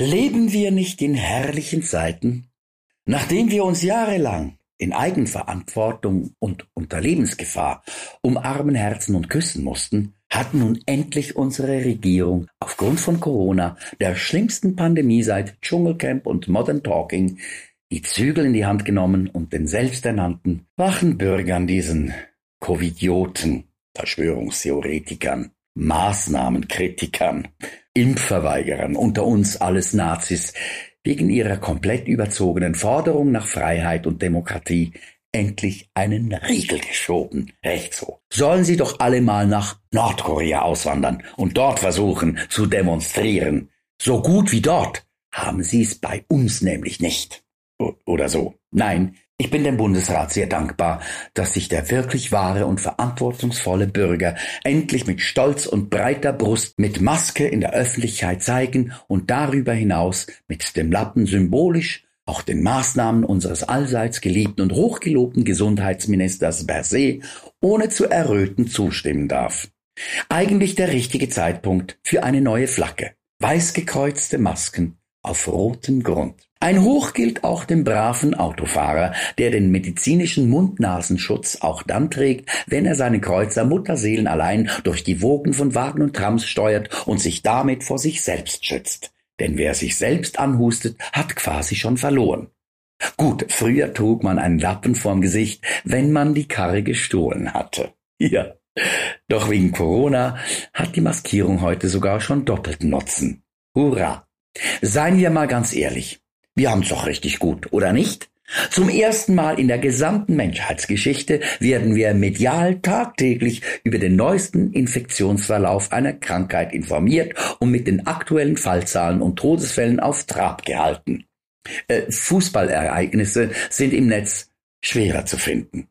Leben wir nicht in herrlichen Zeiten? Nachdem wir uns jahrelang in Eigenverantwortung und unter Lebensgefahr umarmen Herzen und küssen mussten, hat nun endlich unsere Regierung aufgrund von Corona, der schlimmsten Pandemie seit Dschungelcamp und Modern Talking, die Zügel in die Hand genommen und den selbsternannten wachen Bürgern, diesen Covidioten, Verschwörungstheoretikern, Maßnahmenkritikern, Impfverweigerern, unter uns alles Nazis, wegen ihrer komplett überzogenen Forderung nach Freiheit und Demokratie endlich einen Riegel geschoben. Recht so. Sollen sie doch alle mal nach Nordkorea auswandern und dort versuchen zu demonstrieren. So gut wie dort haben sie es bei uns nämlich nicht. O oder so. Nein, ich bin dem Bundesrat sehr dankbar, dass sich der wirklich wahre und verantwortungsvolle Bürger endlich mit Stolz und breiter Brust mit Maske in der Öffentlichkeit zeigen und darüber hinaus mit dem Lappen symbolisch auch den Maßnahmen unseres allseits geliebten und hochgelobten Gesundheitsministers Berset ohne zu erröten zustimmen darf. Eigentlich der richtige Zeitpunkt für eine neue Flagge. Weiß gekreuzte Masken auf rotem Grund. Ein Hoch gilt auch dem braven Autofahrer, der den medizinischen Mund-Nasenschutz auch dann trägt, wenn er seine Kreuzer Mutterseelen allein durch die Wogen von Wagen und Trams steuert und sich damit vor sich selbst schützt. Denn wer sich selbst anhustet, hat quasi schon verloren. Gut, früher trug man einen Lappen vorm Gesicht, wenn man die Karre gestohlen hatte. Ja. Doch wegen Corona hat die Maskierung heute sogar schon doppelten Nutzen. Hurra! Seien wir mal ganz ehrlich. Wir haben's doch richtig gut, oder nicht? Zum ersten Mal in der gesamten Menschheitsgeschichte werden wir medial tagtäglich über den neuesten Infektionsverlauf einer Krankheit informiert und mit den aktuellen Fallzahlen und Todesfällen auf Trab gehalten. Äh, Fußballereignisse sind im Netz schwerer zu finden.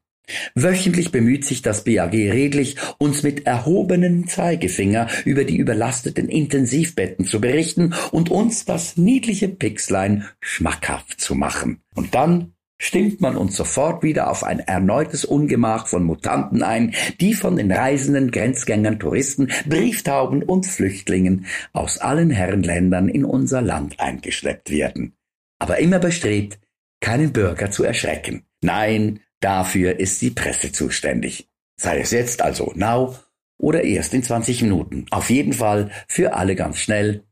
Wöchentlich bemüht sich das BAG redlich, uns mit erhobenem Zeigefinger über die überlasteten Intensivbetten zu berichten und uns das niedliche Pixlein schmackhaft zu machen. Und dann stimmt man uns sofort wieder auf ein erneutes Ungemach von Mutanten ein, die von den reisenden Grenzgängern, Touristen, Brieftauben und Flüchtlingen aus allen Herrenländern in unser Land eingeschleppt werden. Aber immer bestrebt, keinen Bürger zu erschrecken. Nein, Dafür ist die Presse zuständig. Sei es jetzt also now oder erst in 20 Minuten. Auf jeden Fall für alle ganz schnell,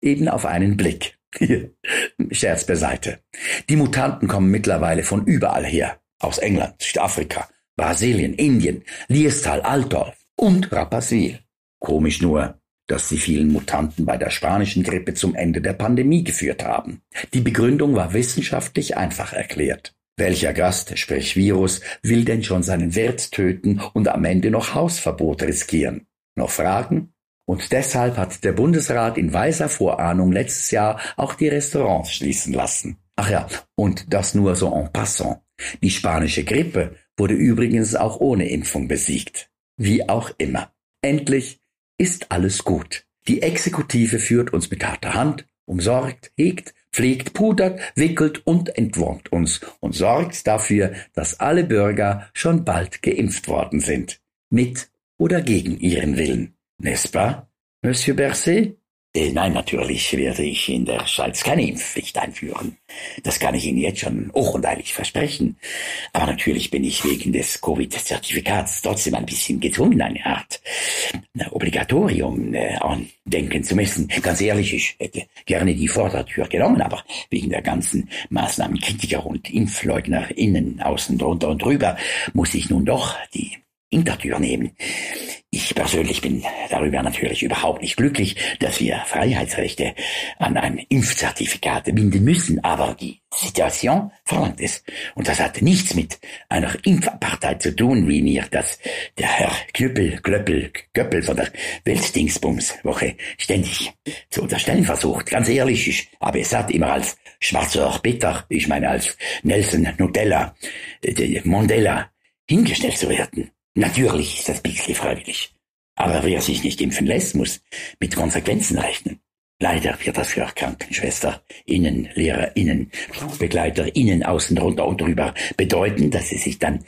eben auf einen Blick. Scherz beiseite. Die Mutanten kommen mittlerweile von überall her. Aus England, Südafrika, Brasilien, Indien, Liestal, Altdorf und Rapperswil. Komisch nur, dass die vielen Mutanten bei der spanischen Grippe zum Ende der Pandemie geführt haben. Die Begründung war wissenschaftlich einfach erklärt. Welcher Gast, sprich Virus, will denn schon seinen Wirt töten und am Ende noch Hausverbot riskieren? Noch Fragen? Und deshalb hat der Bundesrat in weiser Vorahnung letztes Jahr auch die Restaurants schließen lassen. Ach ja, und das nur so en passant. Die spanische Grippe wurde übrigens auch ohne Impfung besiegt. Wie auch immer. Endlich ist alles gut. Die Exekutive führt uns mit harter Hand, umsorgt, hegt, pflegt, pudert, wickelt und entwurmt uns und sorgt dafür, dass alle Bürger schon bald geimpft worden sind. Mit oder gegen ihren Willen. N'est-ce pas, Monsieur Berset? Äh, nein, natürlich werde ich in der Schweiz keine Impfpflicht einführen. Das kann ich Ihnen jetzt schon hoch und eilig versprechen. Aber natürlich bin ich wegen des Covid-Zertifikats trotzdem ein bisschen gezwungen, eine Art na, Obligatorium äh, denken zu müssen. Ganz ehrlich, ich hätte gerne die Vordertür genommen, aber wegen der ganzen Maßnahmenkritiker und Impfleugner innen, außen, drunter und drüber muss ich nun doch die Hintertür nehmen. Ich persönlich bin darüber natürlich überhaupt nicht glücklich, dass wir Freiheitsrechte an ein Impfzertifikat binden müssen, aber die Situation verlangt es. Und das hat nichts mit einer Impfpartei zu tun, wie mir das der Herr Knüppel, Klöppel, Köppel von der Weltdingsbums-Woche ständig zu unterstellen versucht. Ganz ehrlich, ich habe es satt immer als schwarzer Peter, ich meine als Nelson Nutella, äh, Mondella, hingestellt zu werden. Natürlich ist das bisschen freiwillig. Aber wer sich nicht impfen lässt, muss mit Konsequenzen rechnen. Leider wird das für Krankenschwester, Innen, Lehrer, Innen, Flugbegleiter, Innen, außen, drunter und drüber bedeuten, dass sie sich dann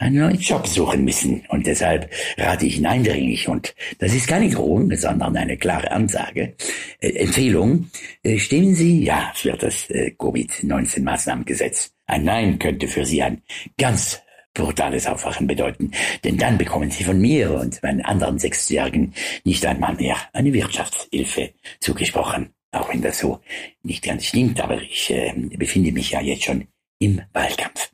einen neuen Job suchen müssen. Und deshalb rate ich Ihnen eindringlich, und das ist keine Drohung, sondern eine klare Ansage, äh, Empfehlung, äh, stimmen Sie ja für das äh, Covid-19-Maßnahmengesetz. Ein Nein könnte für Sie ein ganz brutales Aufwachen bedeuten, denn dann bekommen Sie von mir und meinen anderen Sechsjährigen nicht einmal mehr eine Wirtschaftshilfe zugesprochen. Auch wenn das so nicht ganz stimmt, aber ich äh, befinde mich ja jetzt schon im Wahlkampf.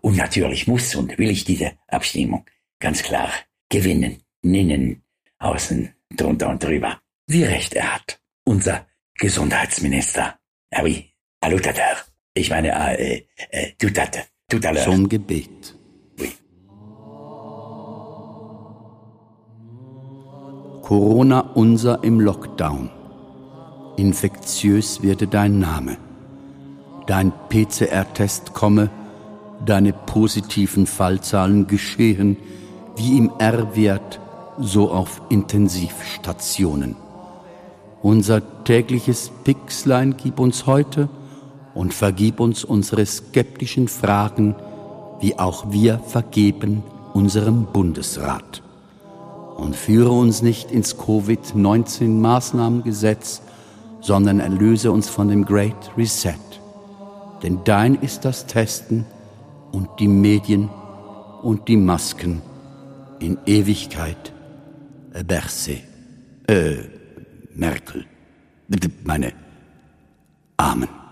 Und natürlich muss und will ich diese Abstimmung ganz klar gewinnen. Innen, außen, drunter und drüber. Wie recht er hat. Unser Gesundheitsminister. Ah oui, allutateur. Ich meine, äh, äh, tout à, tout à l'heure. Zum Gebet. Corona unser im Lockdown. Infektiös werde dein Name dein PCR-Test komme, deine positiven Fallzahlen geschehen, wie im R-Wert, so auf Intensivstationen. Unser tägliches Pixlein gib uns heute und vergib uns unsere skeptischen Fragen, wie auch wir vergeben unserem Bundesrat. Und führe uns nicht ins Covid-19-Maßnahmengesetz, sondern erlöse uns von dem Great Reset denn dein ist das Testen und die Medien und die Masken in Ewigkeit. Äh, Berse, äh, Merkel, meine Amen.